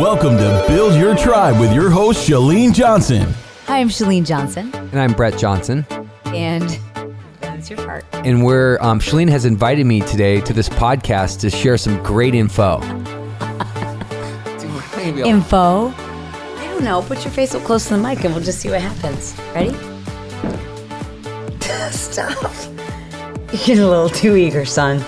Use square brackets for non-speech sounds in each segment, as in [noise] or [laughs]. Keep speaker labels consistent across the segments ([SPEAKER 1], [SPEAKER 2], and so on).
[SPEAKER 1] Welcome to Build Your Tribe with your host, Chalene Johnson.
[SPEAKER 2] Hi, I'm Chalene Johnson,
[SPEAKER 3] And I'm Brett Johnson.
[SPEAKER 2] and that's your part.
[SPEAKER 3] And we're, um, Chalene has invited me today to this podcast to share some great info. [laughs]
[SPEAKER 2] Info. I don't know. Put your face up close to the mic, and we'll just see what happens. Ready? [laughs] Stop. [laughs] You're getting a little too eager, son.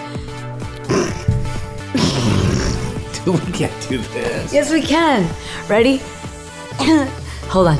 [SPEAKER 1] Can't do this.
[SPEAKER 2] Yes, we can. Ready? [coughs] Hold on.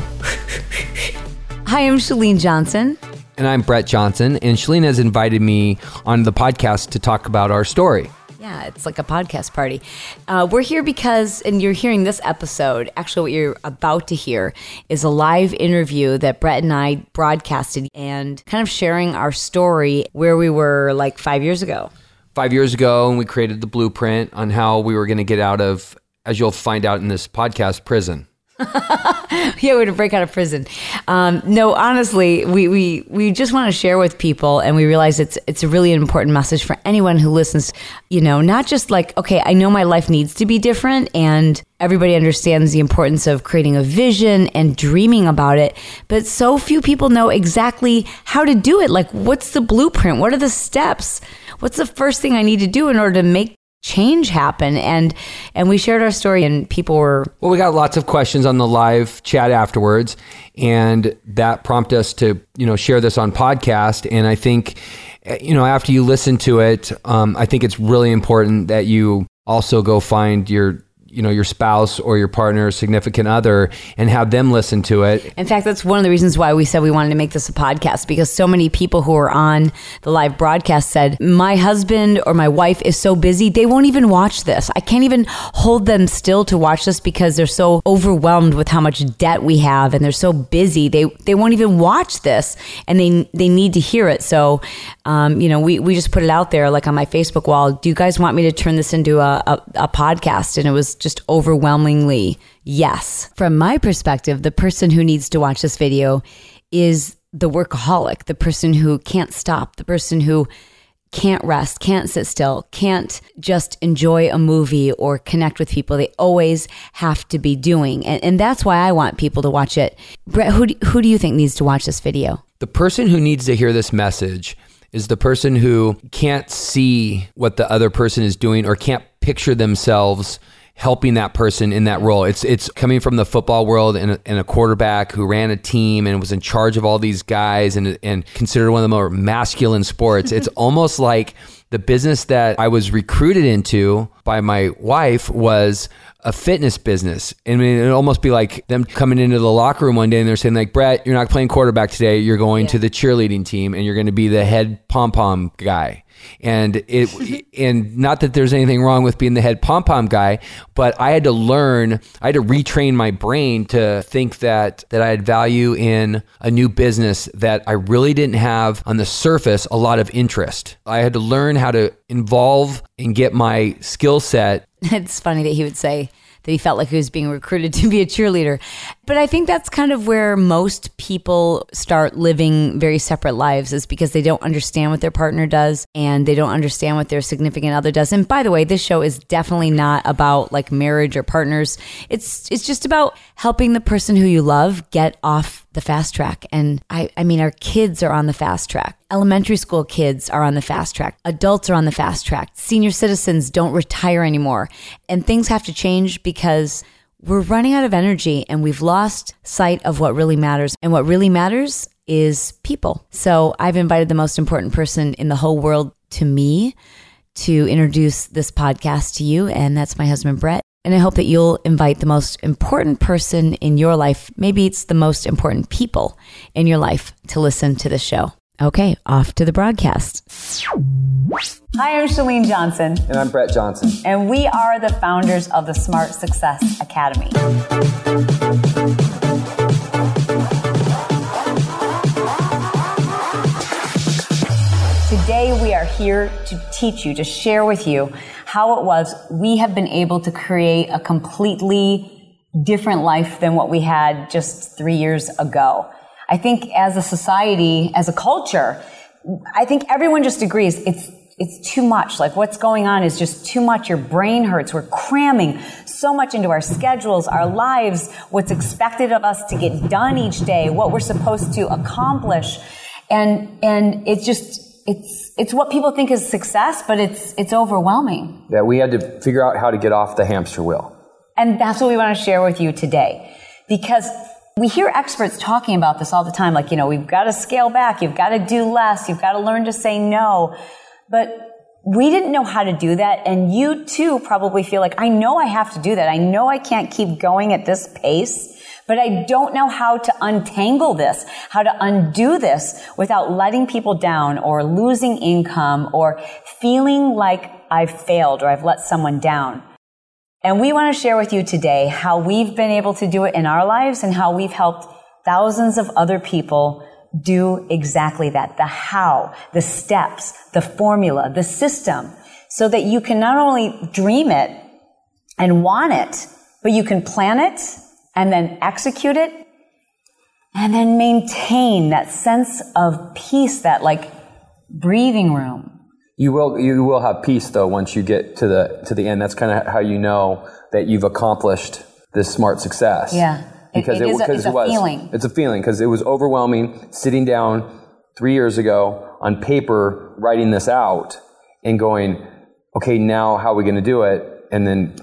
[SPEAKER 2] Hi, I'm Chalene Johnson.
[SPEAKER 3] And I'm Brett Johnson. And Chalene has invited me on the podcast to talk about our story.
[SPEAKER 2] Yeah, it's like a podcast party. Uh, we're here because, and you're hearing this episode, actually, what you're about to hear is a live interview that Brett and I broadcasted and kind of sharing our story where we were like five years ago.
[SPEAKER 3] Five years ago, and we created the blueprint on how we were going to get out of, as you'll find out in this podcast, prison. [laughs]
[SPEAKER 2] yeah, we're going to break out of prison. Um, no, honestly, we, we we just want to share with people, and we realize it's it's a really important message for anyone who listens. You know, not just like okay, I know my life needs to be different, and everybody understands the importance of creating a vision and dreaming about it, but so few people know exactly how to do it. Like, what's the blueprint? What are the steps? What's the first thing I need to do in order to make change happen? And and we shared our story, and people were
[SPEAKER 3] Well, we got lots of questions on the live chat afterwards, and that prompted us to, you know, share this on podcast. And I think, you know, after you listen to it, um, I think it's really important that you also go find your, you know, your spouse or your partner, or significant other, and have them listen to it.
[SPEAKER 2] In fact, that's one of the reasons why we said we wanted to make this a podcast because so many people who are on the live broadcast said, My husband or my wife is so busy, they won't even watch this. I can't even hold them still to watch this because they're so overwhelmed with how much debt we have and they're so busy. They they won't even watch this and they they need to hear it. So, um, you know, we, we just put it out there like on my Facebook wall. Do you guys want me to turn this into a, a, a podcast? And it was just overwhelmingly yes. From my perspective, the person who needs to watch this video is the workaholic, the person who can't stop, the person who can't rest, can't sit still, can't just enjoy a movie or connect with people. They always have to be doing. And, and that's why I want people to watch it. Brett, who do, who do you think needs to watch this video?
[SPEAKER 3] The person who needs to hear this message is the person who can't see what the other person is doing or can't picture themselves helping that person in that role. It's it's coming from the football world and a, and a quarterback who ran a team and was in charge of all these guys and and considered one of the more masculine sports. it's [laughs] almost like the business that I was recruited into by my wife was a fitness business. I mean, it'd almost be like them coming into the locker room one day and they're saying, like, Brett, you're not playing quarterback today. You're going to the cheerleading team and you're going to be the head pom pom guy. And it, [laughs] and not that there's anything wrong with being the head pom pom guy, but I had to learn, I had to retrain my brain to think that that I had value in a new business that I really didn't have on the surface a lot of interest. I had to learn how to involve and get my skill set [laughs]
[SPEAKER 2] it's funny that he would say that he felt like he was being recruited to be a cheerleader. But I think that's kind of where most people start living very separate lives is because they don't understand what their partner does and they don't understand what their significant other does. And by the way, this show is definitely not about like marriage or partners. It's it's just about helping the person who you love get off the fast track. And I, I mean, our kids are on the fast track. Elementary school kids are on the fast track. Adults are on the fast track. Senior citizens don't retire anymore. And things have to change because we're running out of energy and we've lost sight of what really matters. And what really matters is people. So I've invited the most important person in the whole world to me to introduce this podcast to you. And that's my husband, Brett. And I hope that you'll invite the most important person in your life. Maybe it's the most important people in your life to listen to the show. Okay, off to the broadcast. Hi, I'm Chalene Johnson,
[SPEAKER 3] And I'm Brett Johnson.
[SPEAKER 2] and we are the founders of the Smart Success Academy. Today, we are here to teach you, to share with you how it was we have been able to create a completely different life than what we had just three years ago. I think as a society, as a culture, I think everyone just agrees it's it's too much. Like what's going on is just too much. Your brain hurts. We're cramming so much into our schedules, our lives, what's expected of us to get done each day, what we're supposed to accomplish. And, and it's just, it's, it's what people think is success, but it's, it's overwhelming.
[SPEAKER 3] That we had to figure out how to get off the hamster wheel.
[SPEAKER 2] And that's what we want to share with you today. Because we hear experts talking about this all the time, like, you know, we've got to scale back, you've got to do less, you've got to learn to say no. But we didn't know how to do that. And you too probably feel like, I know I have to do that. I know I can't keep going at this pace, but I don't know how to untangle this, how to undo this without letting people down or losing income or feeling like I've failed or I've let someone down. And we want to share with you today how we've been able to do it in our lives and how we've helped thousands of other people do exactly that. The how, the steps, the formula, the system, so that you can not only dream it and want it, but you can plan it and then execute it and then maintain that sense of peace, that like breathing room
[SPEAKER 3] you will you will have peace though once you get to the to the end. That's kind of how you know that you've accomplished this smart success.
[SPEAKER 2] Yeah,
[SPEAKER 3] because
[SPEAKER 2] it, it,
[SPEAKER 3] it,
[SPEAKER 2] is a, it's
[SPEAKER 3] it was
[SPEAKER 2] feeling.
[SPEAKER 3] it's a feeling because it was overwhelming sitting down three years ago on paper writing this out and going, okay, now how are we going to do it? And then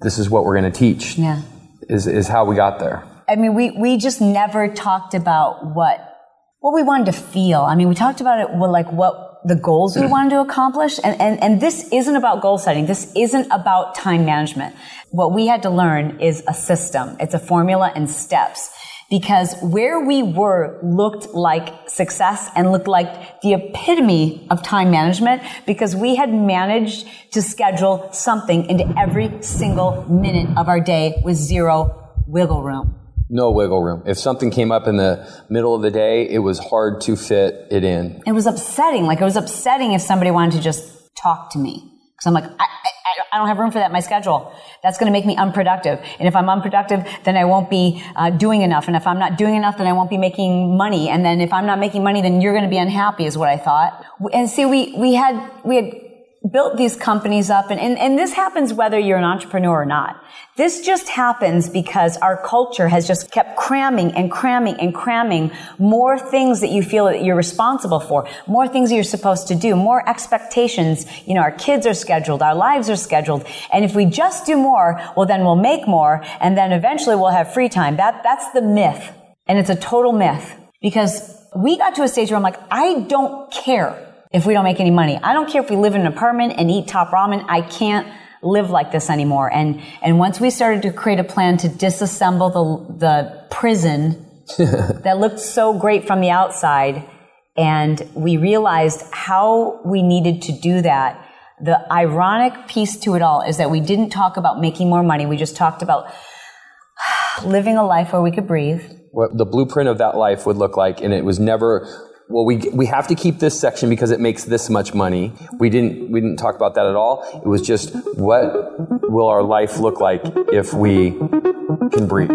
[SPEAKER 3] this is what we're going to teach.
[SPEAKER 2] Yeah,
[SPEAKER 3] is is how we got there.
[SPEAKER 2] I mean, we we just never talked about what what we wanted to feel. I mean, we talked about it well, like what the goals we [clears throat] wanted to accomplish. And, and, and this isn't about goal setting. This isn't about time management. What we had to learn is a system. It's a formula and steps. Because where we were looked like success and looked like the epitome of time management because we had managed to schedule something into every single minute of our day with zero wiggle room
[SPEAKER 3] no wiggle room. If something came up in the middle of the day, it was hard to fit it in.
[SPEAKER 2] It was upsetting. Like it was upsetting if somebody wanted to just talk to me. Because I'm like, I, I, I, don't have room for that in my schedule. That's going to make me unproductive. And if I'm unproductive, then I won't be uh, doing enough. And if I'm not doing enough, then I won't be making money. And then if I'm not making money, then you're going to be unhappy is what I thought. And see, we, we had, we had built these companies up and, and, and this happens whether you're an entrepreneur or not. This just happens because our culture has just kept cramming and cramming and cramming more things that you feel that you're responsible for, more things you're supposed to do, more expectations. You know, our kids are scheduled, our lives are scheduled. And if we just do more, well then we'll make more and then eventually we'll have free time. That, that's the myth. And it's a total myth because we got to a stage where I'm like, I don't care if we don't make any money. I don't care if we live in an apartment and eat top ramen. I can't live like this anymore. And, and once we started to create a plan to disassemble the, the prison [laughs] that looked so great from the outside, and we realized how we needed to do that. The ironic piece to it all is that we didn't talk about making more money. We just talked about [sighs] living a life where we could breathe.
[SPEAKER 3] What the blueprint of that life would look like, and it was never well, we, we have to keep this section because it makes this much money. We didn't, we didn't talk about that at all. It was just what will our life look like if we can breathe?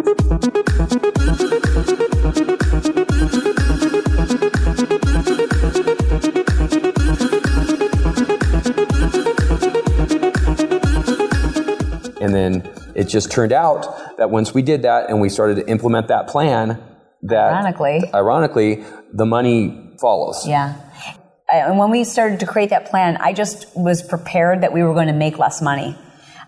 [SPEAKER 3] And then it just turned out that once we did that and we started to implement that plan, that
[SPEAKER 2] ironically,
[SPEAKER 3] ironically, the money follows.
[SPEAKER 2] Yeah. And when we started to create that plan, I just was prepared that we were going to make less money.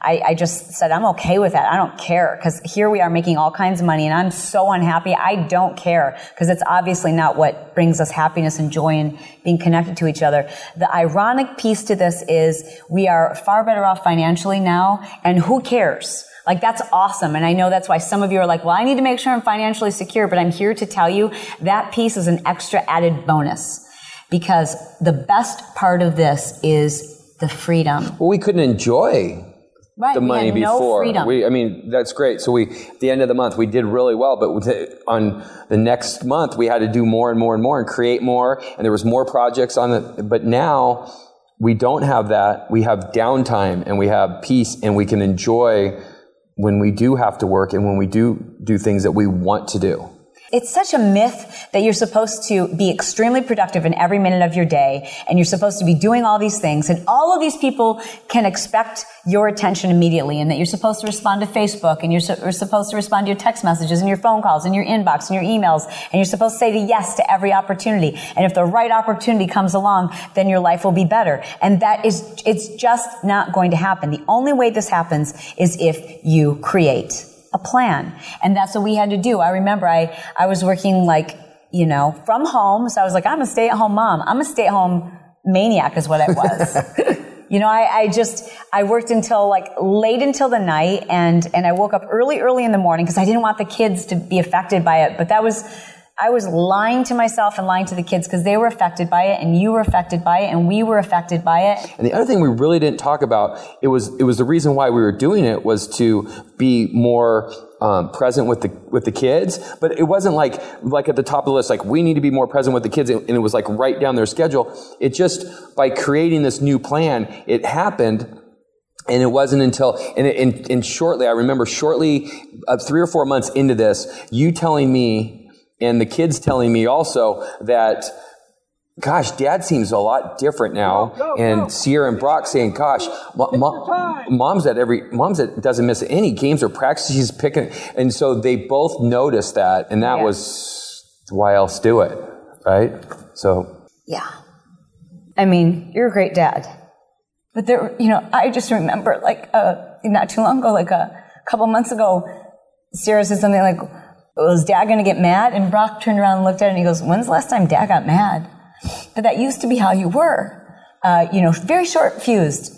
[SPEAKER 2] I, I just said, I'm okay with that. I don't care because here we are making all kinds of money and I'm so unhappy. I don't care because it's obviously not what brings us happiness and joy and being connected to each other. The ironic piece to this is we are far better off financially now and who cares? Like that's awesome. And I know that's why some of you are like, well, I need to make sure I'm financially secure, but I'm here to tell you that piece is an extra added bonus because the best part of this is the freedom.
[SPEAKER 3] Well, we couldn't enjoy
[SPEAKER 2] Right,
[SPEAKER 3] the money
[SPEAKER 2] we
[SPEAKER 3] before. We, I mean, that's great. So we, at the end of the month, we did really well, but on the next month, we had to do more and more and more and create more, and there was more projects on the, but now we don't have that. We have downtime and we have peace and we can enjoy when we do have to work and when we do do things that we want to do.
[SPEAKER 2] It's such a myth that you're supposed to be extremely productive in every minute of your day and you're supposed to be doing all these things and all of these people can expect your attention immediately and that you're supposed to respond to Facebook and you're, su- you're supposed to respond to your text messages and your phone calls and your inbox and your emails and you're supposed to say yes to every opportunity. And if the right opportunity comes along, then your life will be better. And that is, it's just not going to happen. The only way this happens is if you create a plan. And that's what we had to do. I remember I, I was working like, you know, from home. So I was like, I'm a stay at home mom. I'm a stay at home maniac is what I was. [laughs] you know, I, I, just, I worked until like late until the night and, and I woke up early, early in the morning because I didn't want the kids to be affected by it. But that was, I was lying to myself and lying to the kids because they were affected by it and you were affected by it and we were affected by it.
[SPEAKER 3] And the other thing we really didn't talk about, it was, it was the reason why we were doing it was to be more um, present with the with the kids, but it wasn't like like at the top of the list. Like we need to be more present with the kids, and it was like right down their schedule. It just by creating this new plan, it happened, and it wasn't until and, and, and shortly. I remember shortly, uh, three or four months into this, you telling me and the kids telling me also that gosh, dad seems a lot different now. Go, go, and go. Sierra and Brock saying, gosh, mom's at every, mom's at, doesn't miss any games or practices. She's picking. And so they both noticed that. And that yeah. was why else do it. Right. So.
[SPEAKER 2] Yeah. I mean, you're a great dad. But there, you know, I just remember like, uh, not too long ago, like a couple months ago, Sierra said something like, was dad going to get mad? And Brock turned around and looked at it and he goes, when's the last time dad got mad? But that used to be how you were. Uh, you know, very short fused.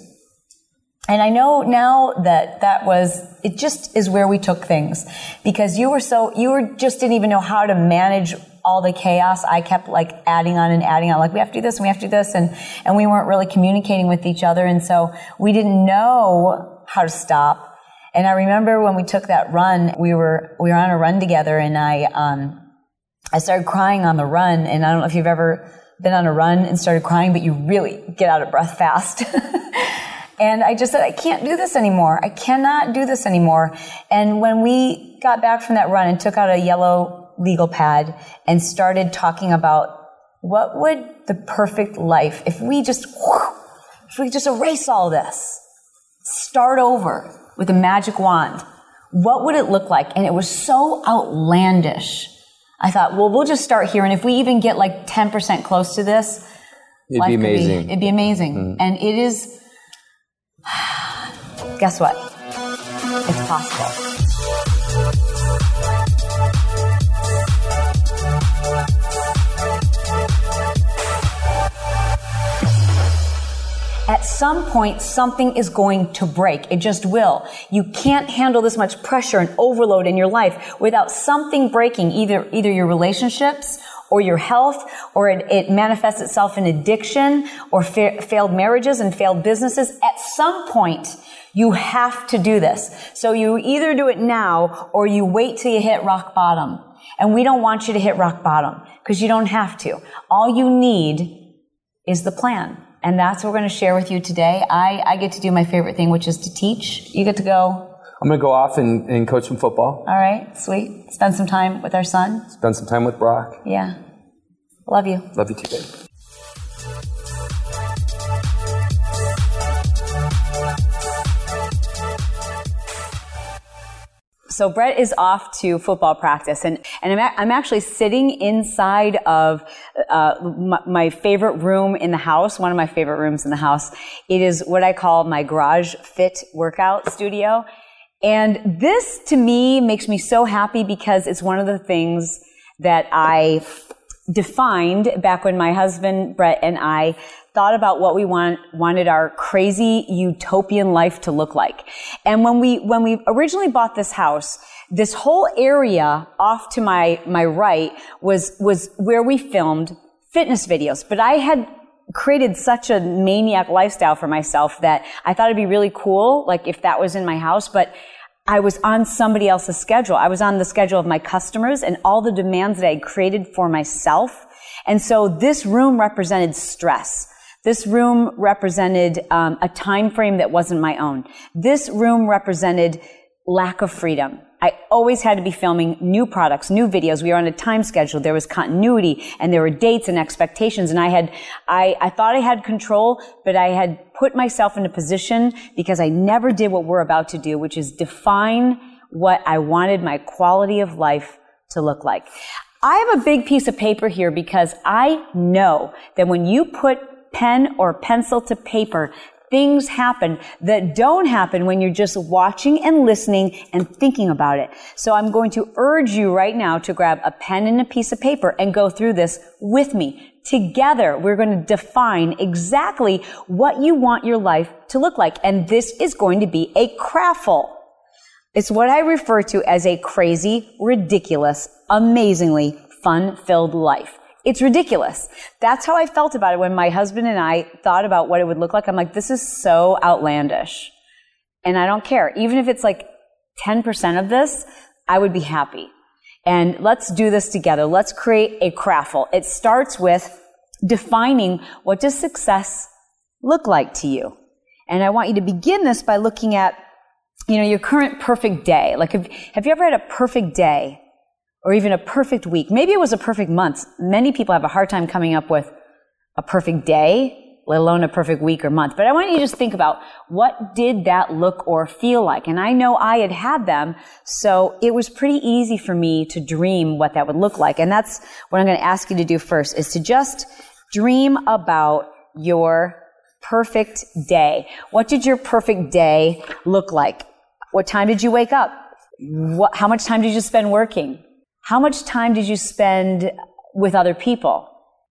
[SPEAKER 2] And I know now that that was, it just is where we took things because you were so, you were just didn't even know how to manage all the chaos. I kept like adding on and adding on, like we have to do this and we have to do this. And, and we weren't really communicating with each other. And so we didn't know how to stop. And I remember when we took that run, we were, we were on a run together and I, um, I started crying on the run. And I don't know if you've ever been on a run and started crying, but you really get out of breath fast. [laughs] and I just said, I can't do this anymore. I cannot do this anymore. And when we got back from that run and took out a yellow legal pad and started talking about what would the perfect life, if we just, if we just erase all this, start over, with a magic wand, what would it look like? And it was so outlandish. I thought, well, we'll just start here. And if we even get like 10% close to this,
[SPEAKER 3] it'd be amazing.
[SPEAKER 2] Be, it'd be amazing. Mm. And it is, [sighs] guess what? It's possible. At some point something is going to break. It just will. You can't handle this much pressure and overload in your life without something breaking, either, either your relationships or your health, or it, it manifests itself in addiction or fa- failed marriages and failed businesses. At some point, you have to do this. So you either do it now or you wait till you hit rock bottom. And we don't want you to hit rock bottom because you don't have to. All you need is the plan. And that's what we're going to share with you today. I, I get to do my favorite thing, which is to teach. You get to go.
[SPEAKER 3] I'm going to go off and, and coach some football.
[SPEAKER 2] All right, sweet. Spend some time with our son.
[SPEAKER 3] Spend some time with Brock.
[SPEAKER 2] Yeah. Love you.
[SPEAKER 3] Love you too, babe.
[SPEAKER 2] So Brett is off to football practice and, and I'm, a- I'm actually sitting inside of, uh, my, my favorite room in the house, one of my favorite rooms in the house. It is what I call my garage fit workout studio. And this to me makes me so happy because it's one of the things that I defined back when my husband Brett and I thought about what we want, wanted our crazy utopian life to look like. And when we, when we originally bought this house, this whole area off to my, my right was, was where we filmed fitness videos. But I had created such a maniac lifestyle for myself that I thought it'd be really cool, like if that was in my house, but I was on somebody else's schedule. I was on the schedule of my customers and all the demands that I had created for myself. And so this room represented stress. This room represented um, a time frame that wasn't my own. This room represented lack of freedom. I always had to be filming new products, new videos. We were on a time schedule. There was continuity and there were dates and expectations. And I had, I, I thought I had control, but I had put myself in a position because I never did what we're about to do, which is define what I wanted my quality of life to look like. I have a big piece of paper here because I know that when you put pen or pencil to paper, things happen that don't happen when you're just watching and listening and thinking about it. So I'm going to urge you right now to grab a pen and a piece of paper and go through this with me. Together, we're going to define exactly what you want your life to look like. And this is going to be a craftful. It's what I refer to as a crazy, ridiculous, amazingly fun filled life. It's ridiculous. That's how I felt about it when my husband and I thought about what it would look like. I'm like, this is so outlandish. And I don't care. Even if it's like 10% of this, I would be happy. And let's do this together. Let's create a craftful. It starts with defining what does success look like to you? And I want you to begin this by looking at, you know, your current perfect day. Like, have, have you ever had a perfect day? Or even a perfect week. Maybe it was a perfect month. Many people have a hard time coming up with a perfect day, let alone a perfect week or month. But I want you to just think about what did that look or feel like? And I know I had had them, so it was pretty easy for me to dream what that would look like. And that's what I'm going to ask you to do first is to just dream about your perfect day. What did your perfect day look like? What time did you wake up? What, how much time did you spend working? How much time did you spend with other people?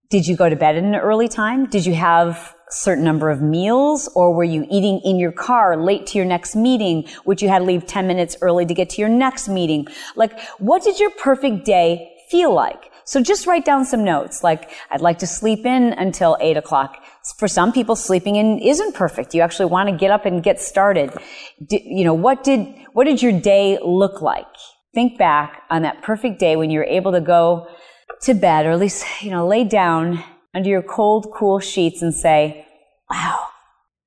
[SPEAKER 2] Did you go to bed at an early time? Did you have a certain number of meals or were you eating in your car late to your next meeting, which you had to leave 10 minutes early to get to your next meeting? Like, what did your perfect day feel like? So just write down some notes. Like, I'd like to sleep in until eight o'clock. For some people, sleeping in isn't perfect. You actually want to get up and get started. you know, what did, what did your day look like? Think back on that perfect day when you were able to go to bed or at least, you know, lay down under your cold, cool sheets and say, wow,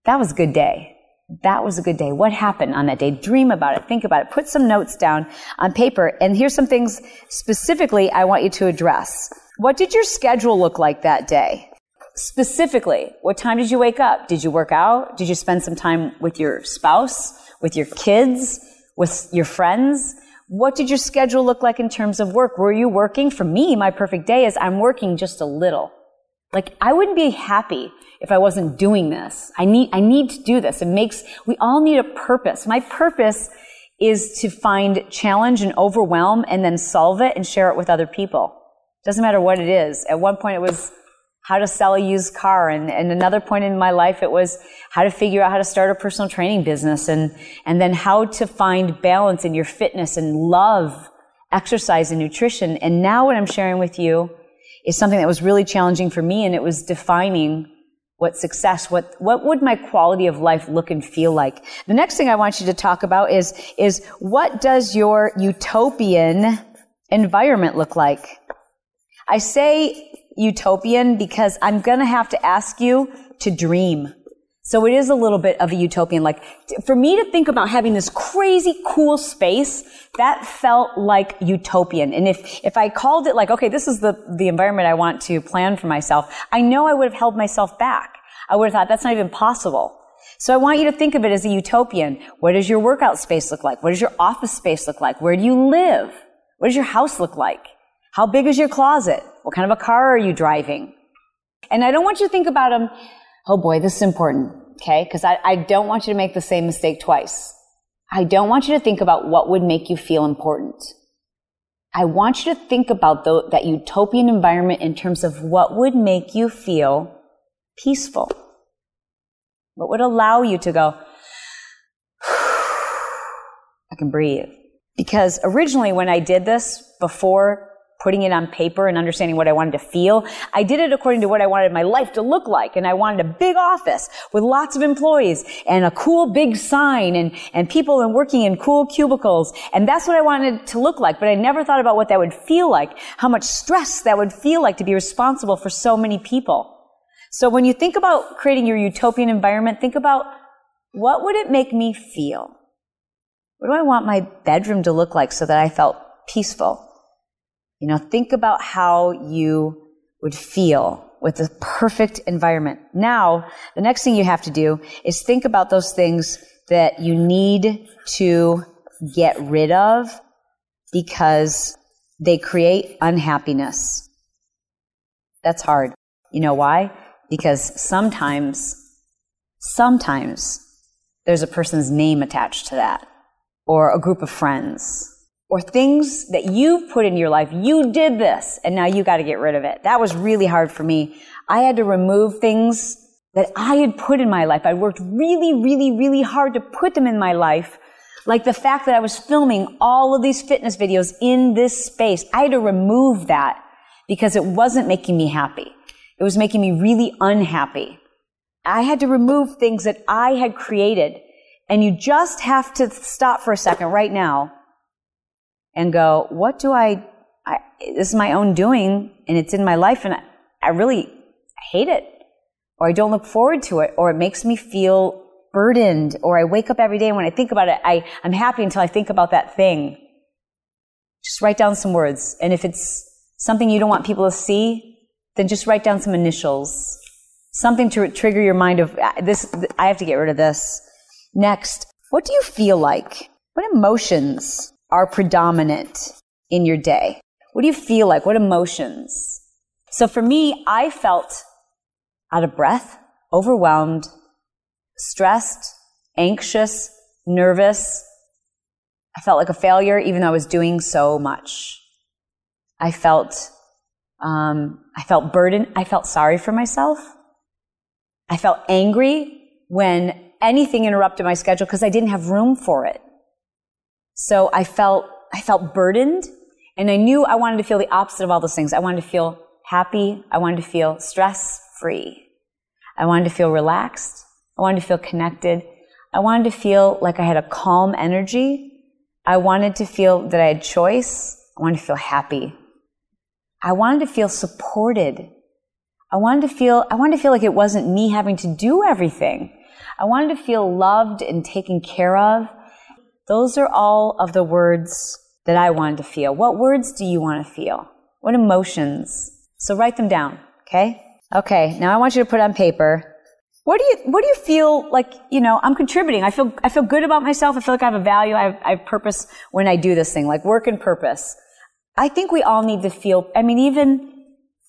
[SPEAKER 2] that was a good day. That was a good day. What happened on that day? Dream about it. Think about it. Put some notes down on paper. And here's some things specifically I want you to address. What did your schedule look like that day? Specifically, what time did you wake up? Did you work out? Did you spend some time with your spouse, with your kids, with your friends? What did your schedule look like in terms of work? Were you working? For me, my perfect day is I'm working just a little. Like I wouldn't be happy if I wasn't doing this. I need, I need to do this. It makes, we all need a purpose. My purpose is to find challenge and overwhelm and then solve it and share it with other people. Doesn't matter what it is. At one point it was how to sell a used car. And, and another point in my life, it was how to figure out how to start a personal training business and, and then how to find balance in your fitness and love exercise and nutrition. And now what I'm sharing with you is something that was really challenging for me and it was defining what success, what, what would my quality of life look and feel like? The next thing I want you to talk about is, is what does your utopian environment look like? I say utopian because I'm going to have to ask you to dream. So it is a little bit of a utopian. Like for me to think about having this crazy cool space, that felt like utopian. And if, if I called it like, okay, this is the, the environment I want to plan for myself, I know I would have held myself back. I would have thought that's not even possible. So I want you to think of it as a utopian. What does your workout space look like? What does your office space look like? Where do you live? What does your house look like? How big is your closet? What kind of a car are you driving? And I don't want you to think about them, oh boy, this is important, okay? Because I, I don't want you to make the same mistake twice. I don't want you to think about what would make you feel important. I want you to think about the, that utopian environment in terms of what would make you feel peaceful. What would allow you to go, [sighs] I can breathe. Because originally when I did this before putting it on paper and understanding what I wanted to feel. I did it according to what I wanted my life to look like. And I wanted a big office with lots of employees and a cool big sign and, and people and working in cool cubicles. And that's what I wanted to look like. But I never thought about what that would feel like, how much stress that would feel like to be responsible for so many people. So when you think about creating your utopian environment, think about what would it make me feel? What do I want my bedroom to look like so that I felt peaceful? You know, think about how you would feel with the perfect environment. Now, the next thing you have to do is think about those things that you need to get rid of because they create unhappiness. That's hard. You know why? Because sometimes, sometimes there's a person's name attached to that or a group of friends or things that you put in your life. You did this and now you got to get rid of it. That was really hard for me. I had to remove things that I had put in my life. I worked really, really, really hard to put them in my life. Like the fact that I was filming all of these fitness videos in this space. I had to remove that because it wasn't making me happy. It was making me really unhappy. I had to remove things that I had created. And you just have to stop for a second right now and go, what do I, I this is my own doing and it's in my life and I, I really hate it or I don't look forward to it or it makes me feel burdened or I wake up every day and when I think about it, I, I'm happy until I think about that thing. Just write down some words. And if it's something you don't want people to see, then just write down some initials. Something to trigger your mind of this, I have to get rid of this. Next, what do you feel like? What emotions are predominant in your day? What do you feel like? What emotions? So for me, I felt out of breath, overwhelmed, stressed, anxious, nervous. I felt like a failure even though I was doing so much. I felt, um, I felt burdened. I felt sorry for myself. I felt angry when anything interrupted my schedule because I didn't have room for it. So I felt, I felt burdened and I knew I wanted to feel the opposite of all those things. I wanted to feel happy. I wanted to feel stress free. I wanted to feel relaxed. I wanted to feel connected. I wanted to feel like I had a calm energy. I wanted to feel that I had choice. I wanted to feel happy. I wanted to feel supported. I wanted to feel, I wanted to feel like it wasn't me having to do everything. I wanted to feel loved and taken care of. Those are all of the words that I wanted to feel. What words do you want to feel? What emotions? So write them down, okay? Okay, now I want you to put on paper. What do you what do you feel like, you know, I'm contributing. I feel I feel good about myself. I feel like I have a value. I have, I have purpose when I do this thing, like work and purpose. I think we all need to feel I mean even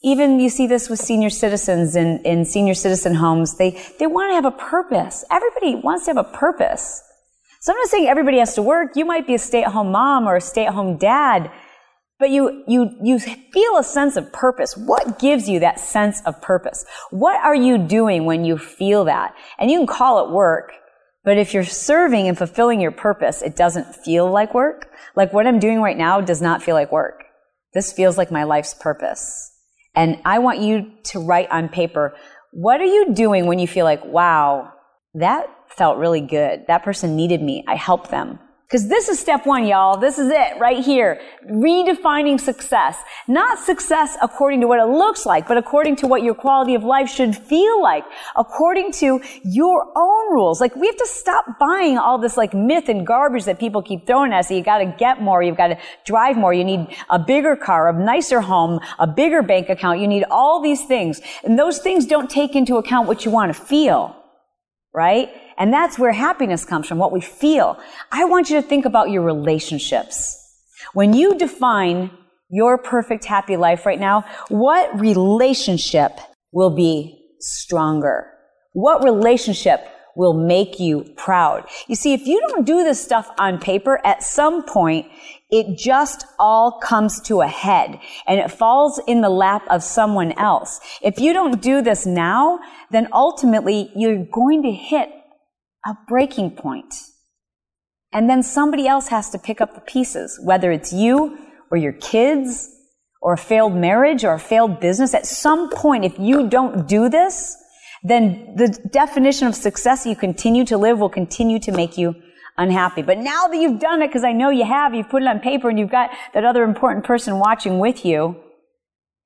[SPEAKER 2] even you see this with senior citizens in, in senior citizen homes. They they want to have a purpose. Everybody wants to have a purpose. So I'm not saying everybody has to work. You might be a stay-at-home mom or a stay-at-home dad, but you, you, you feel a sense of purpose. What gives you that sense of purpose? What are you doing when you feel that? And you can call it work, but if you're serving and fulfilling your purpose, it doesn't feel like work. Like what I'm doing right now does not feel like work. This feels like my life's purpose. And I want you to write on paper, what are you doing when you feel like, wow, that felt really good. That person needed me. I helped them. Because this is step one, y'all. This is it right here. Redefining success. Not success according to what it looks like, but according to what your quality of life should feel like. According to your own rules. Like we have to stop buying all this like myth and garbage that people keep throwing at us. You gotta get more. You've gotta drive more. You need a bigger car, a nicer home, a bigger bank account. You need all these things. And those things don't take into account what you want to feel. Right? And that's where happiness comes from, what we feel. I want you to think about your relationships. When you define your perfect happy life right now, what relationship will be stronger? What relationship will make you proud? You see, if you don't do this stuff on paper, at some point, it just all comes to a head and it falls in the lap of someone else. If you don't do this now, then ultimately you're going to hit a breaking point. And then somebody else has to pick up the pieces, whether it's you or your kids or a failed marriage or a failed business. At some point, if you don't do this, then the definition of success you continue to live will continue to make you unhappy. But now that you've done it, because I know you have, you've put it on paper and you've got that other important person watching with you,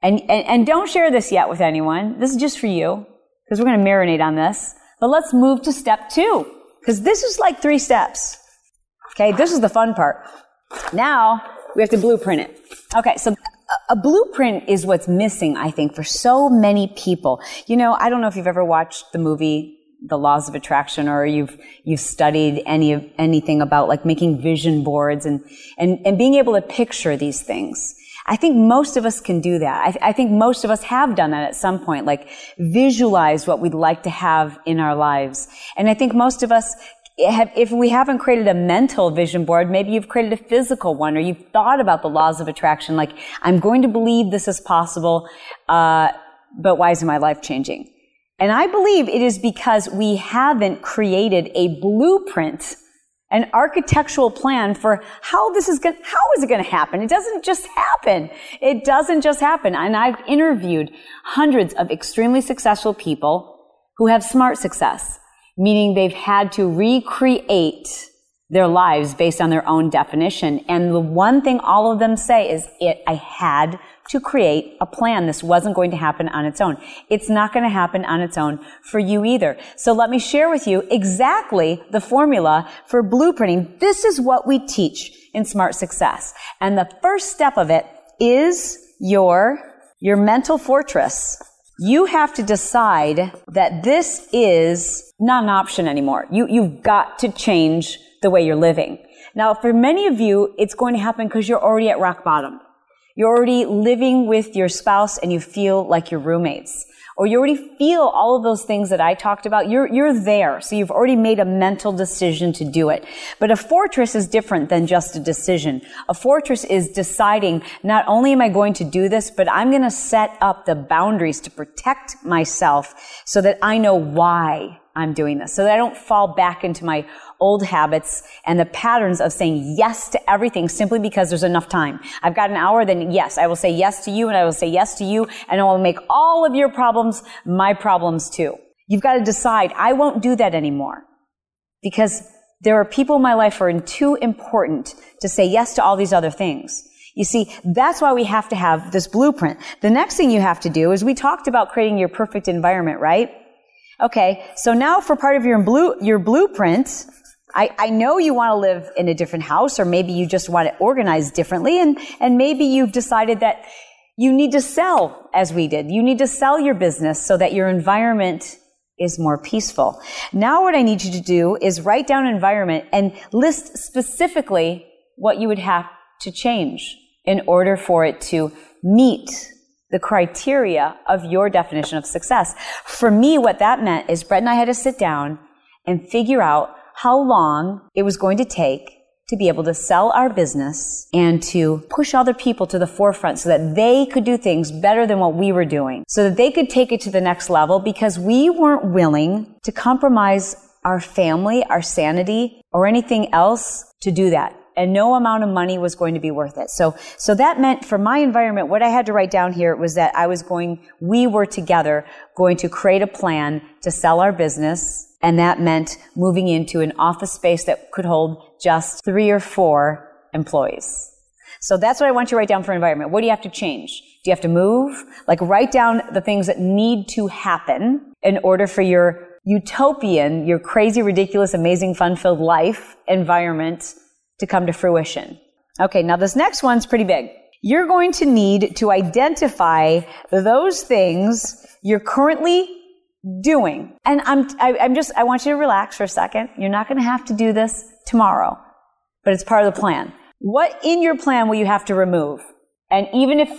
[SPEAKER 2] and, and, and don't share this yet with anyone. This is just for you, because we're going to marinate on this. But let's move to step two, because this is like three steps. Okay, this is the fun part. Now we have to blueprint it. Okay, so a blueprint is what's missing, I think, for so many people. You know, I don't know if you've ever watched the movie The Laws of Attraction or you've you've studied any of anything about like making vision boards and and and being able to picture these things. I think most of us can do that. I, I think most of us have done that at some point, like visualize what we'd like to have in our lives. And I think most of us if we haven't created a mental vision board, maybe you've created a physical one or you've thought about the laws of attraction, like, I'm going to believe this is possible, uh, but why isn't my life changing? And I believe it is because we haven't created a blueprint, an architectural plan for how this is going, how is it going to happen? It doesn't just happen. It doesn't just happen. And I've interviewed hundreds of extremely successful people who have smart success meaning they've had to recreate their lives based on their own definition. And the one thing all of them say is, it, I had to create a plan. This wasn't going to happen on its own. It's not going to happen on its own for you either. So let me share with you exactly the formula for blueprinting. This is what we teach in Smart Success. And the first step of it is your, your mental fortress. You have to decide that this is not an option anymore. You, you've got to change the way you're living. Now, for many of you, it's going to happen because you're already at rock bottom. You're already living with your spouse and you feel like you're roommates or you already feel all of those things that I talked about, you're, you're there. So you've already made a mental decision to do it. But a fortress is different than just a decision. A fortress is deciding not only am I going to do this, but I'm going to set up the boundaries to protect myself so that I know why I'm doing this so that I don't fall back into my old habits and the patterns of saying yes to everything simply because there's enough time. I've got an hour, then yes, I will say yes to you and I will say yes to you and I will make all of your problems my problems too. You've got to decide, I won't do that anymore because there are people in my life who are too important to say yes to all these other things. You see, that's why we have to have this blueprint. The next thing you have to do is we talked about creating your perfect environment, right? Okay, so now for part of your blue, your blueprint, I, I know you want to live in a different house, or maybe you just want to organize differently, and, and maybe you've decided that you need to sell as we did. You need to sell your business so that your environment is more peaceful. Now what I need you to do is write down environment and list specifically what you would have to change in order for it to meet the criteria of your definition of success. For me, what that meant is Brett and I had to sit down and figure out how long it was going to take to be able to sell our business and to push other people to the forefront so that they could do things better than what we were doing, so that they could take it to the next level because we weren't willing to compromise our family, our sanity, or anything else to do that and no amount of money was going to be worth it. So, so that meant for my environment, what I had to write down here was that I was going, we were together going to create a plan to sell our business. And that meant moving into an office space that could hold just three or four employees. So that's what I want you to write down for environment. What do you have to change? Do you have to move? Like write down the things that need to happen in order for your utopian, your crazy, ridiculous, amazing, fun-filled life environment to come to fruition. Okay, now this next one's pretty big. You're going to need to identify those things you're currently doing. And I'm, I, am i am just, I want you to relax for a second. You're not going to have to do this tomorrow, but it's part of the plan. What in your plan will you have to remove? And even if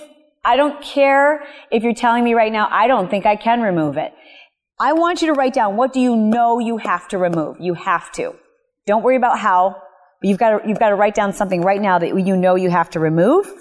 [SPEAKER 2] I don't care if you're telling me right now, I don't think I can remove it. I want you to write down what do you know you have to remove? You have to. Don't worry about how. You've got to, you've got to write down something right now that you know you have to remove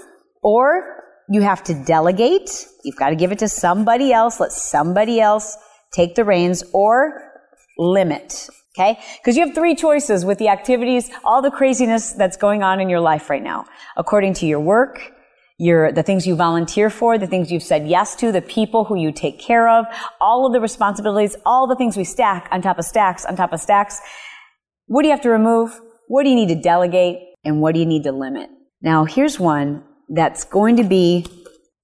[SPEAKER 2] or you have to delegate. You've got to give it to somebody else. Let somebody else take the reins or limit. Okay? Because you have three choices with the activities, all the craziness that's going on in your life right now. According to your work, your, the things you volunteer for, the things you've said yes to, the people who you take care of, all of the responsibilities, all the things we stack on top of stacks on top of stacks. What do you have to remove? What do you need to delegate? And what do you need to limit? Now, here's one that's going to be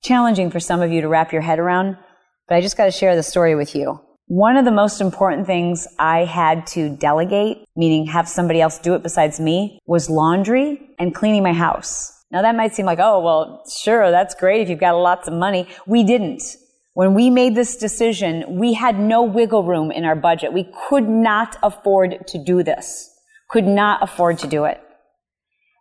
[SPEAKER 2] challenging for some of you to wrap your head around, but I just got to share the story with you. one of the most important things I had to delegate, meaning have somebody else do it besides me, was laundry and cleaning my house. Now that might seem like, oh, well, sure, that's great if you've got lots of money. We didn't. When we made this decision, we had no wiggle room in our budget. We could not afford to do this. Could not afford to do it.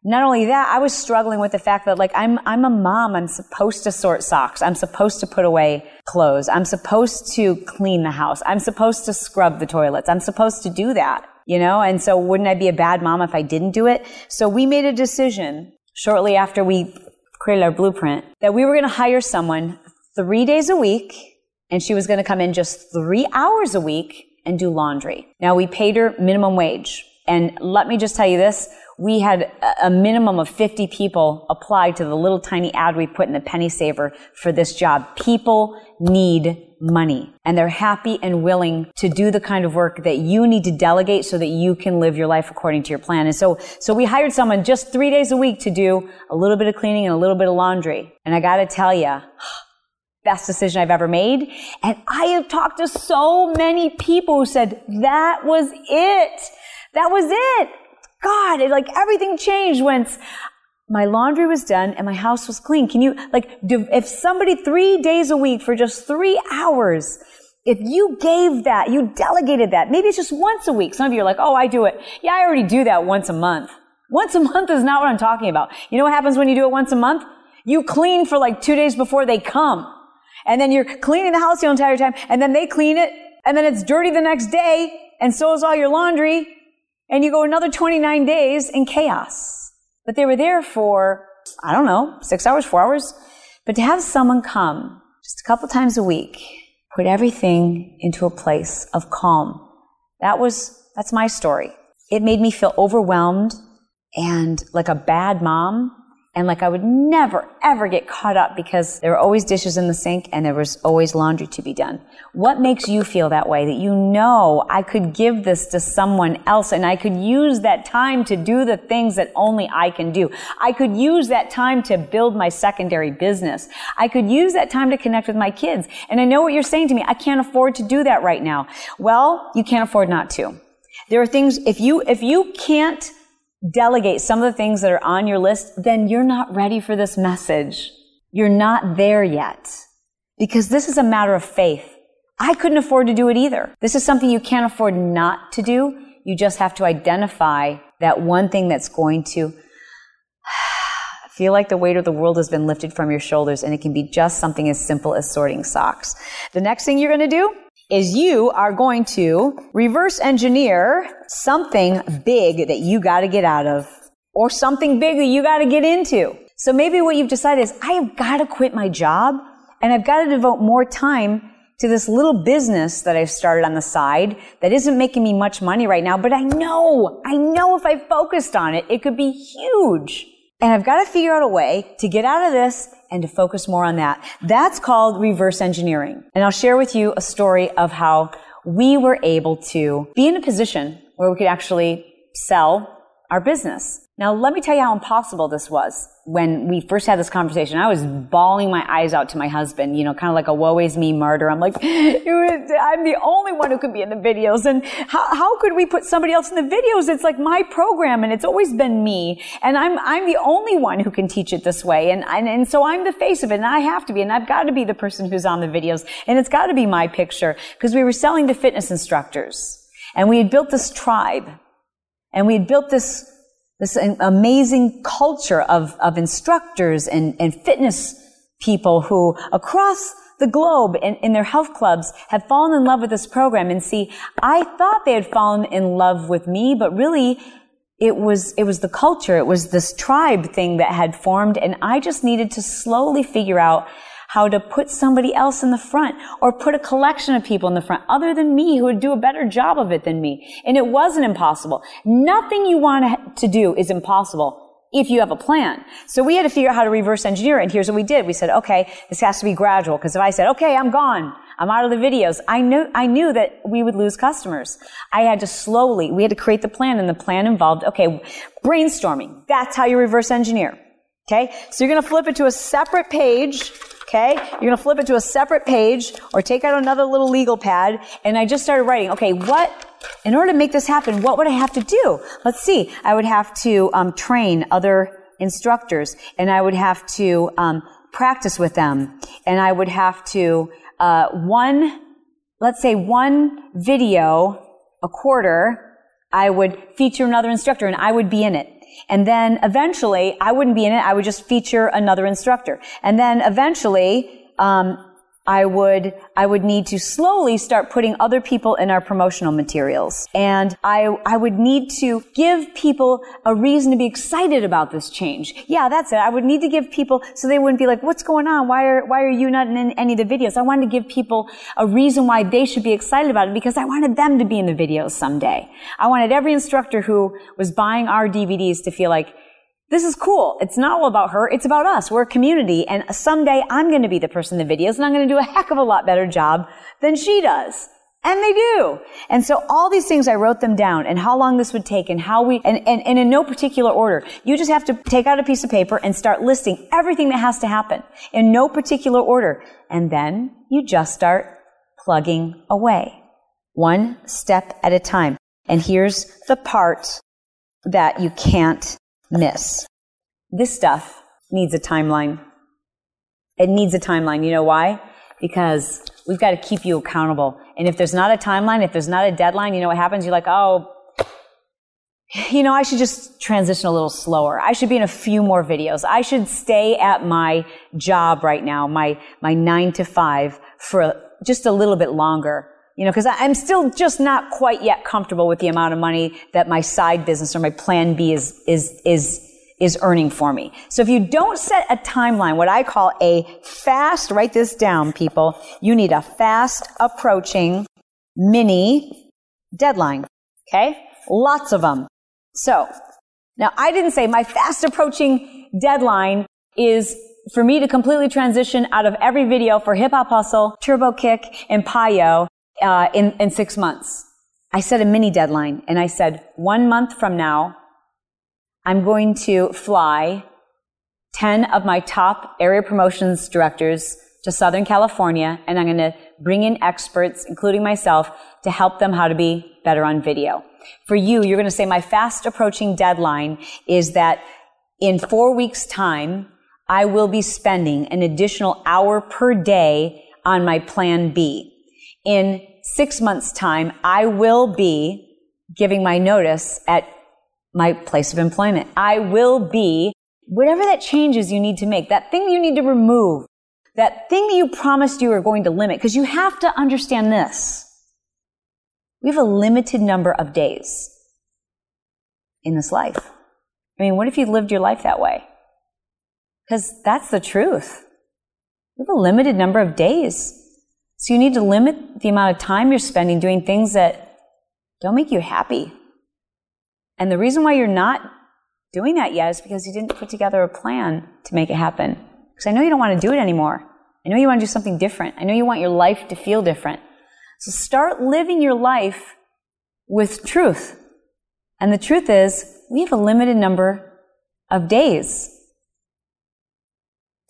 [SPEAKER 2] Not only that, I was struggling with the fact that like I'm, I'm a mom. I'm supposed to sort socks. I'm supposed to put away clothes. I'm supposed to clean the house. I'm supposed to scrub the toilets. I'm supposed to do that, you know? And so wouldn't I be a bad mom if I didn't do it? So we made a decision shortly after we created our blueprint that we were going to hire someone three days a week and she was going to come in just three hours a week and do laundry. Now we paid her minimum wage. And let me just tell you this, we had a minimum of 50 people apply to the little tiny ad we put in the penny saver for this job. People need money and they're happy and willing to do the kind of work that you need to delegate so that you can live your life according to your plan. And so, so we hired someone just three days a week to do a little bit of cleaning and a little bit of laundry. And I got to tell you, [sighs] best decision I've ever made. And I have talked to so many people who said that was it. That was it. God, it, like everything changed once my laundry was done and my house was clean. Can you, like, if somebody three days a week for just three hours, if you gave that, you delegated that, maybe it's just once a week. Some of you are like, oh, I do it. Yeah, I already do that once a month. Once a [laughs] month is not what I'm talking about. You know what happens when you do it once a month? You clean for like two days before they come. And then you're cleaning the house the entire time, and then they clean it, and then it's dirty the next day, and so is all your laundry, and you go another 29 days in chaos. But they were there for, I don't know, six hours, four hours. But to have someone come just a couple times a week, put everything into a place of calm, that was, that's my story. It made me feel overwhelmed and like a bad mom and like I would never, ever get caught up because there were always dishes in the sink and there was always laundry to be done. What makes you feel that way? That you know I could give this to someone else and I could use that time to do the things that only I can do. I could use that time to build my secondary business. I could use that time to connect with my kids. And I know what you're saying to me. I can't afford to do that right now. Well, you can't afford not to. There are things, if you, if you can't delegate some of the things that are on your list, then you're not ready for this message. You're not there yet. Because this is a matter of faith. I couldn't afford to do it either. This is something you can't afford not to do. You just have to identify that one thing that's going to [sighs] feel like the weight of the world has been lifted from your shoulders and it can be just something as simple as sorting socks. The next thing you're going to do is you are going to reverse engineer something big that you got to get out of or something big that you got to get into. So maybe what you've decided is I have got to quit my job and I've got to devote more time to this little business that I've started on the side that isn't making me much money right now, but I know, I know if I focused on it, it could be huge. And I've got to figure out a way to get out of this and to focus more on that. That's called reverse engineering. And I'll share with you a story of how we were able to be in a position where we could actually sell our business. Now, let me tell you how impossible this was when we first had this conversation. I was bawling my eyes out to my husband, you know, kind of like a woe is me martyr. I'm like, I'm the only one who could be in the videos. And how, how could we put somebody else in the videos? It's like my program and it's always been me. And I'm, I'm the only one who can teach it this way. And, and, and so I'm the face of it and I have to be. And I've got to be the person who's on the videos. And it's got to be my picture because we were selling to fitness instructors and we had built this tribe and we had built this this amazing culture of, of instructors and, and fitness people who across the globe in, in their health clubs have fallen in love with this program and see, I thought they had fallen in love with me, but really it was, it was the culture. It was this tribe thing that had formed and I just needed to slowly figure out how to put somebody else in the front or put a collection of people in the front other than me who would do a better job of it than me. And it wasn't impossible. Nothing you want to do is impossible if you have a plan. So we had to figure out how to reverse engineer it. And here's what we did. We said, okay, this has to be gradual. Because if I said, okay, I'm gone. I'm out of the videos. I knew, I knew that we would lose customers. I had to slowly, we had to create the plan and the plan involved, okay, brainstorming. That's how you reverse engineer. Okay. So you're going to flip it to a separate page Okay. You're going to flip it to a separate page or take out another little legal pad. And I just started writing, okay, what, in order to make this happen, what would I have to do? Let's see. I would have to um, train other instructors and I would have to um, practice with them and I would have to, uh, one, let's say one video a quarter, I would feature another instructor and I would be in it. And then eventually, I wouldn't be in it. I would just feature another instructor. And then eventually, um, I would, I would need to slowly start putting other people in our promotional materials. And I, I would need to give people a reason to be excited about this change. Yeah, that's it. I would need to give people so they wouldn't be like, what's going on? Why are, why are you not in any of the videos? I wanted to give people a reason why they should be excited about it because I wanted them to be in the videos someday. I wanted every instructor who was buying our DVDs to feel like, this is cool. It's not all about her. It's about us. We're a community. And someday I'm going to be the person in the videos and I'm going to do a heck of a lot better job than she does. And they do. And so all these things, I wrote them down and how long this would take and how we, and, and, and in no particular order. You just have to take out a piece of paper and start listing everything that has to happen in no particular order. And then you just start plugging away one step at a time. And here's the part that you can't miss. This stuff needs a timeline. It needs a timeline. You know why? Because we've got to keep you accountable. And if there's not a timeline, if there's not a deadline, you know what happens? You're like, oh, you know, I should just transition a little slower. I should be in a few more videos. I should stay at my job right now, my, my nine to five for just a little bit longer. You know, because I'm still just not quite yet comfortable with the amount of money that my side business or my plan B is, is, is, is earning for me. So if you don't set a timeline, what I call a fast, write this down, people, you need a fast approaching mini deadline. Okay? Lots of them. So, now I didn't say my fast approaching deadline is for me to completely transition out of every video for Hip Hop Hustle, Turbo Kick, and PiYo uh, in, in six months. I set a mini deadline and I said, one month from now, I'm going to fly 10 of my top area promotions directors to Southern California and I'm going to bring in experts, including myself, to help them how to be better on video. For you, you're going to say my fast approaching deadline is that in four weeks time, I will be spending an additional hour per day on my plan B. In six months time, I will be giving my notice at my place of employment. I will be whatever that changes you need to make, that thing you need to remove, that thing that you promised you were going to limit, because you have to understand this. We have a limited number of days in this life. I mean, what if you lived your life that way? Because that's the truth. We have a limited number of days. So you need to limit the amount of time you're spending doing things that don't make you happy. And the reason why you're not doing that yet is because you didn't put together a plan to make it happen. Because I know you don't want to do it anymore. I know you want to do something different. I know you want your life to feel different. So start living your life with truth. And the truth is, we have a limited number of days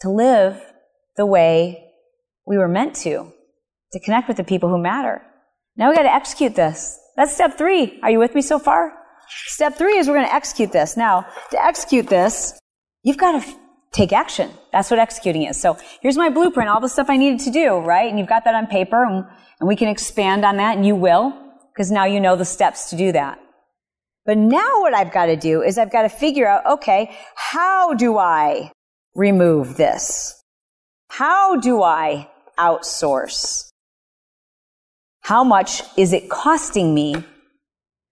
[SPEAKER 2] to live the way we were meant to to connect with the people who matter. Now we got to execute this. That's step three. Are you with me so far? Step three is we're going to execute this. Now, to execute this, you've got to take action. That's what executing is. So here's my blueprint, all the stuff I needed to do, right? And you've got that on paper and, and we can expand on that and you will because now you know the steps to do that. But now what I've got to do is I've got to figure out, okay, how do I remove this? How do I outsource? How much is it costing me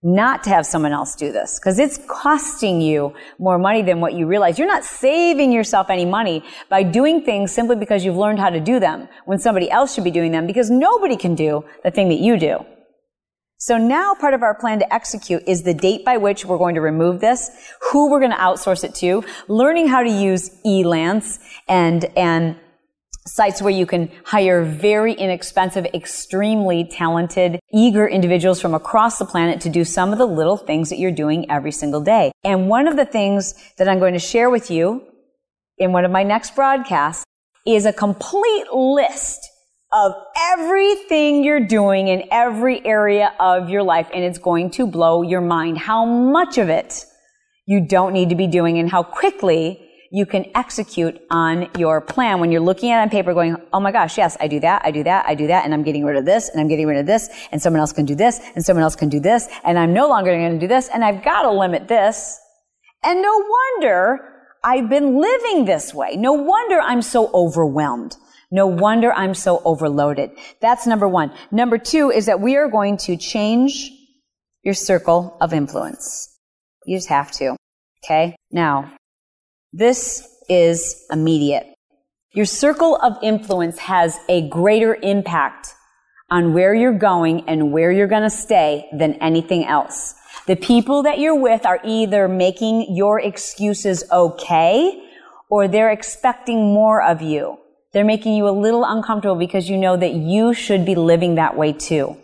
[SPEAKER 2] not to have someone else do this? Because it's costing you more money than what you realize. You're not saving yourself any money by doing things simply because you've learned how to do them when somebody else should be doing them because nobody can do the thing that you do. So now part of our plan to execute is the date by which we're going to remove this, who we're going to outsource it to, learning how to use Elance and, and sites where you can hire very inexpensive, extremely talented, eager individuals from across the planet to do some of the little things that you're doing every single day. And one of the things that I'm going to share with you in one of my next broadcasts is a complete list of everything you're doing in every area of your life. And it's going to blow your mind how much of it you don't need to be doing and how quickly you can execute on your plan when you're looking at it on paper going, oh my gosh, yes, I do that, I do that, I do that, and I'm getting rid of this, and I'm getting rid of this, and someone else can do this, and someone else can do this, and I'm no longer going to do this, and I've got to limit this. And no wonder I've been living this way. No wonder I'm so overwhelmed. No wonder I'm so overloaded. That's number one. Number two is that we are going to change your circle of influence. You just have to. Okay. Now, this is immediate. Your circle of influence has a greater impact on where you're going and where you're going to stay than anything else. The people that you're with are either making your excuses okay or they're expecting more of you. They're making you a little uncomfortable because you know that you should be living that way too.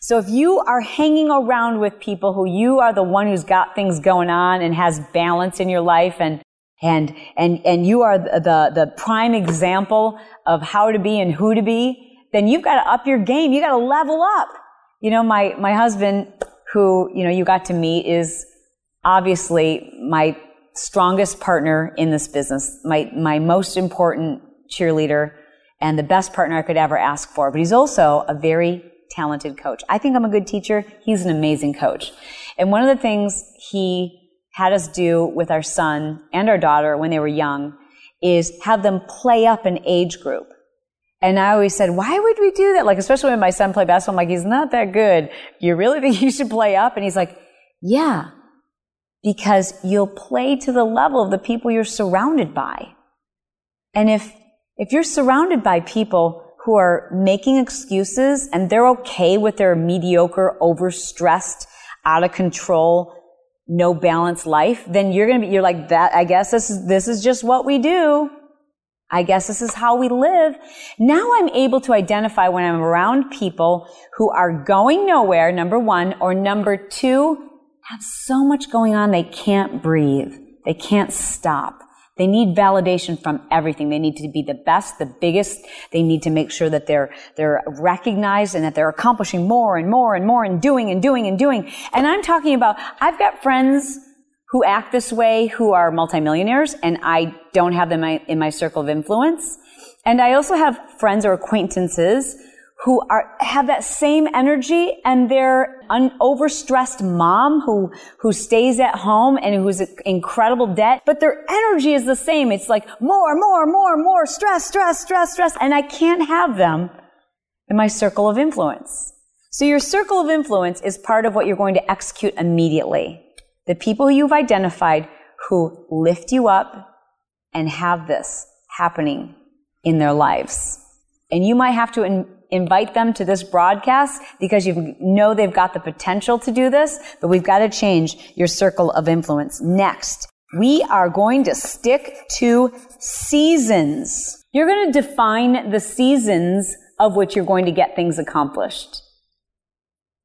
[SPEAKER 2] So if you are hanging around with people who you are the one who's got things going on and has balance in your life and and and and you are the the, the prime example of how to be and who to be, then you've got to up your game. You got to level up. You know, my my husband, who you know you got to meet, is obviously my strongest partner in this business, my my most important cheerleader, and the best partner I could ever ask for. But he's also a very talented coach. I think I'm a good teacher. He's an amazing coach. And one of the things he had us do with our son and our daughter when they were young is have them play up an age group. And I always said, why would we do that? Like, especially when my son played basketball, I'm like, he's not that good. You really think [laughs] you should play up? And he's like, yeah, because you'll play to the level of the people you're surrounded by. And if, if you're surrounded by people who are making excuses and they're okay with their mediocre, overstressed, out of control, no balance life, then you're going to be, you're like that. I guess this is, this is just what we do. I guess this is how we live. Now I'm able to identify when I'm around people who are going nowhere, number one, or number two, have so much going on they can't breathe. They can't stop. They need validation from everything. They need to be the best, the biggest. They need to make sure that they're, they're recognized and that they're accomplishing more and more and more and doing and doing and doing. And I'm talking about, I've got friends who act this way who are multimillionaires and I don't have them in my circle of influence. And I also have friends or acquaintances who are, have that same energy and they're an overstressed mom who, who stays at home and who's in incredible debt, but their energy is the same. It's like more, more, more, more, stress, stress, stress, stress. And I can't have them in my circle of influence. So your circle of influence is part of what you're going to execute immediately. The people you've identified who lift you up and have this happening in their lives. And you might have to invite them to this broadcast because you know they've got the potential to do this, but we've got to change your circle of influence. Next, we are going to stick to seasons. You're going to define the seasons of which you're going to get things accomplished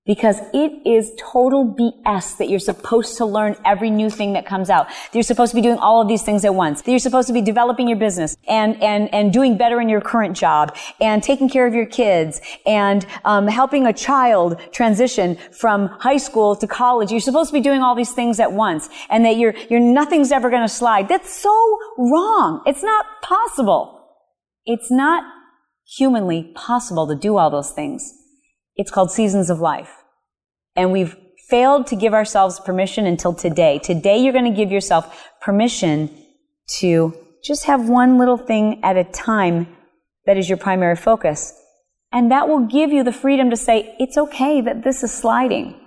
[SPEAKER 2] because it is total BS that you're supposed to learn every new thing that comes out. That you're supposed to be doing all of these things at once. That you're supposed to be developing your business and and and doing better in your current job and taking care of your kids and um, helping a child transition from high school to college. You're supposed to be doing all these things at once, and that you're you're nothing's ever going to slide. That's so wrong. It's not possible. It's not humanly possible to do all those things. It's called Seasons of Life. And we've failed to give ourselves permission until today. Today, you're going to give yourself permission to just have one little thing at a time that is your primary focus. And that will give you the freedom to say, it's okay that this is sliding.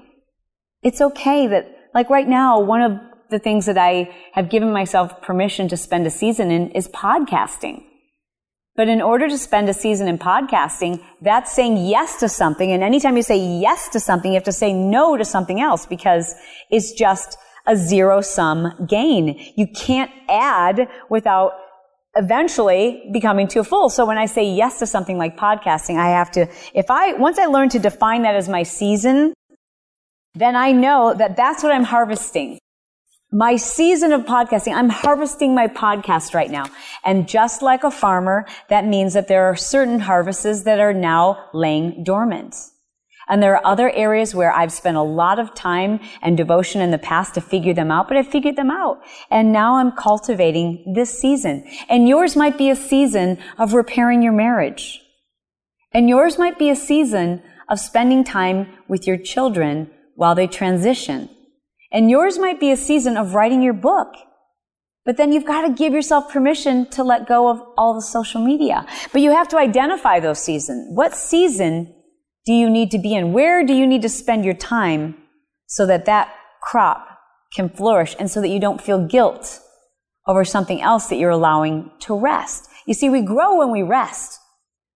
[SPEAKER 2] It's okay that, like right now, one of the things that I have given myself permission to spend a season in is podcasting. But in order to spend a season in podcasting, that's saying yes to something. And anytime you say yes to something, you have to say no to something else because it's just a zero sum gain. You can't add without eventually becoming too full. So when I say yes to something like podcasting, I have to, if I, once I learn to define that as my season, then I know that that's what I'm harvesting. My season of podcasting, I'm harvesting my podcast right now. And just like a farmer, that means that there are certain harvests that are now laying dormant. And there are other areas where I've spent a lot of time and devotion in the past to figure them out, but I figured them out. And now I'm cultivating this season. And yours might be a season of repairing your marriage. And yours might be a season of spending time with your children while they transition. And yours might be a season of writing your book. But then you've got to give yourself permission to let go of all the social media. But you have to identify those seasons. What season do you need to be in? Where do you need to spend your time so that that crop can flourish and so that you don't feel guilt over something else that you're allowing to rest? You see, we grow when we rest.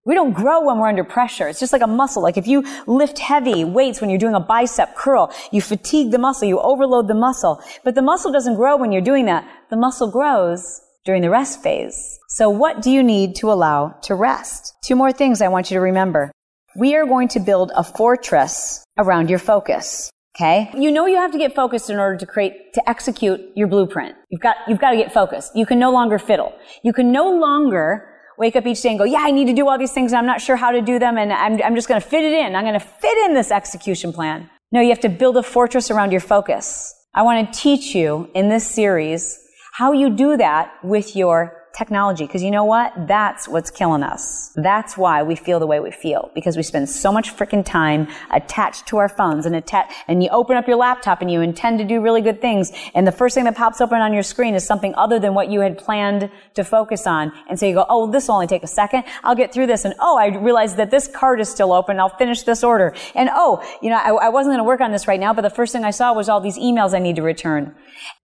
[SPEAKER 2] We don't grow when we're under pressure. It's just like a muscle. Like if you lift heavy weights when you're doing a bicep curl, you fatigue the muscle, you overload the muscle. But the muscle doesn't grow when you're doing that. The muscle grows during the rest phase. So what do you need to allow to rest? Two more things I want you to remember. We are going to build a fortress around your focus. Okay. You know you have to get focused in order to create, to execute your blueprint. You've got, you've got to get focused. You can no longer fiddle. You can no longer wake up each day and go, yeah, I need to do all these things and I'm not sure how to do them and I'm, I'm just going to fit it in. I'm going to fit in this execution plan. No, you have to build a fortress around your focus. I want to teach you in this series how you do that with your technology. Because you know what? That's what's killing us. That's why we feel the way we feel. Because we spend so much freaking time attached to our phones and attached, and you open up your laptop and you intend to do really good things. And the first thing that pops open on your screen is something other than what you had planned to focus on. And so you go, oh, this will only take a second. I'll get through this. And oh, I realized that this card is still open. I'll finish this order. And oh, you know, I, I wasn't going to work on this right now, but the first thing I saw was all these emails I need to return.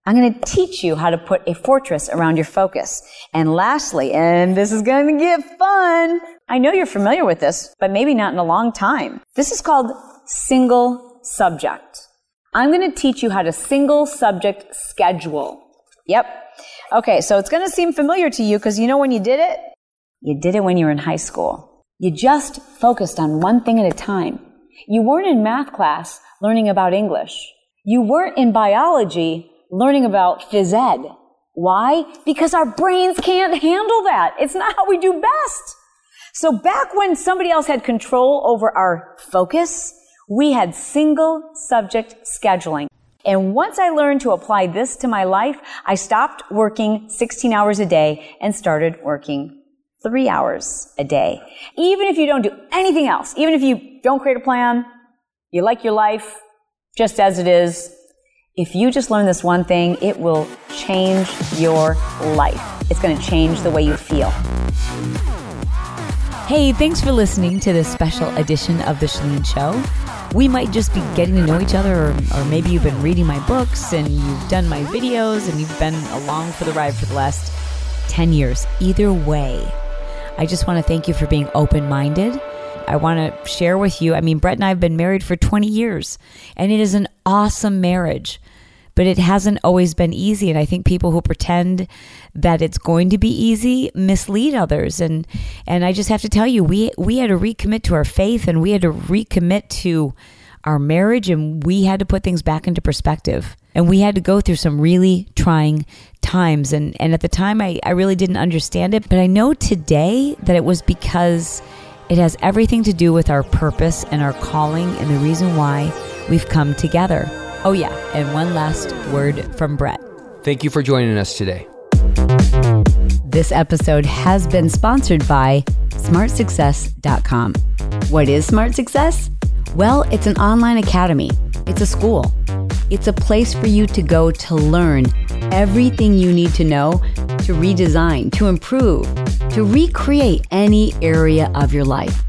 [SPEAKER 2] I'm going to teach you how to put a fortress around your focus. And lastly, and this is going to get fun. I know you're familiar with this, but maybe not in a long time. This is called single subject. I'm going to teach you how to single subject schedule. Yep. Okay, so it's going to seem familiar to you because you know when you did it? You did it when you were in high school. You just focused on one thing at a time. You weren't in math class learning about English. You weren't in biology learning about phys ed. Why? Because our brains can't handle that. It's not how we do best. So back when somebody else had control over our focus, we had single subject scheduling. And once I learned to apply this to my life, I stopped working 16 hours a day and started working three hours a day. Even if you don't do anything else, even if you don't create a plan, you like your life just as it is, if you just learn this one thing, it will change your life. It's going to change the way you feel.
[SPEAKER 4] Hey, thanks for listening to this special edition of The Chalene Show. We might just be getting to know each other, or, or, maybe you've been reading my books and you've done my videos and you've been along for the ride for the last 10 years. Either way, I just want to thank you for being open minded. I want to share with you. I mean, Brett and I have been married for 20 years, and it is an awesome marriage but it hasn't always been easy. And I think people who pretend that it's going to be easy mislead others. And and I just have to tell you, we we had to recommit to our faith, and we had to recommit to our marriage, and we had to put things back into perspective. And we had to go through some really trying times. And and at the time, I I really didn't understand it, but I know today that it was because. It has everything to do with our purpose and our calling and the reason why we've come together. Oh, yeah. And one last word from Brett.
[SPEAKER 3] Thank you for joining us today.
[SPEAKER 4] This episode has been sponsored by smartsuccess.com. What is Smart Success? Well, it's an online academy, it's a school, it's a place for you to go to learn everything you need to know to redesign, to improve, to recreate any area of your life.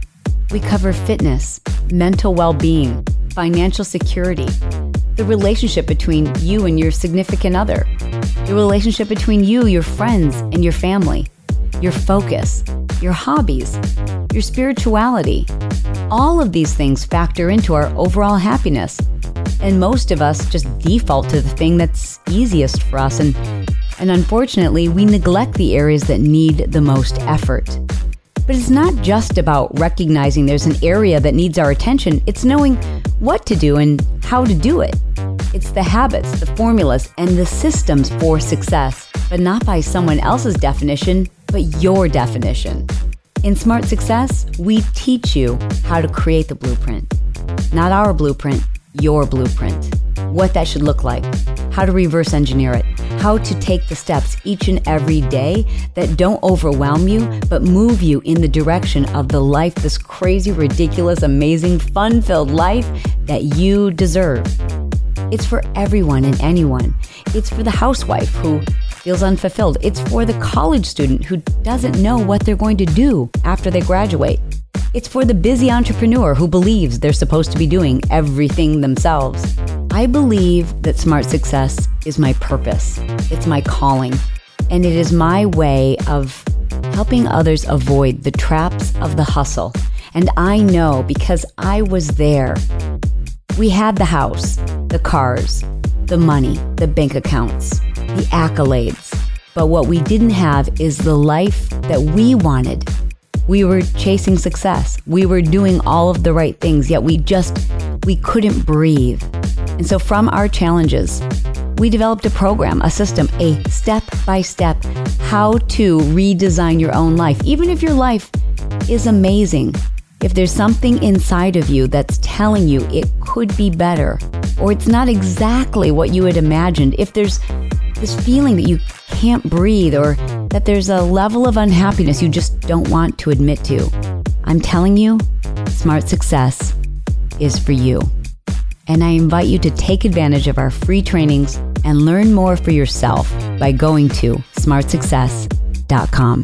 [SPEAKER 4] We cover fitness, mental well being, financial security the relationship between you and your significant other, the relationship between you, your friends, and your family, your focus, your hobbies, your spirituality. All of these things factor into our overall happiness. And most of us just default to the thing that's easiest for us. And, and unfortunately, we neglect the areas that need the most effort. But it's not just about recognizing there's an area that needs our attention, it's knowing what to do and how to do it.
[SPEAKER 2] It's the habits, the formulas, and the systems for success, but not by someone else's definition, but your definition. In Smart Success, we teach you how to create the blueprint. Not our blueprint, your blueprint. What that should look like, how to reverse engineer it, how to take the steps each and every day that don't overwhelm you, but move you in the direction of the life, this crazy, ridiculous, amazing, fun filled life that you deserve. It's for everyone and anyone. It's for the housewife who feels unfulfilled. It's for the college student who doesn't know what they're going to do after they graduate. It's for the busy entrepreneur who believes they're supposed to be doing everything themselves. I believe that smart success is my purpose, it's my calling, and it is my way of helping others avoid the traps of the hustle. And I know because I was there. We had the house, the cars, the money, the bank accounts, the accolades. But what we didn't have is the life that we wanted. We were chasing success. We were doing all of the right things, yet we just we couldn't breathe. And so from our challenges, we developed a program, a system, a step by step how to redesign your own life. Even if your life is amazing, if there's something inside of you that's telling you it could be better, or it's not exactly what you had imagined, if there's this feeling that you can't breathe, or that there's a level of unhappiness you just don't want to admit to, I'm telling you, smart success is for you. And I invite you to take advantage of our free trainings and learn more for yourself by going to smartsuccess.com.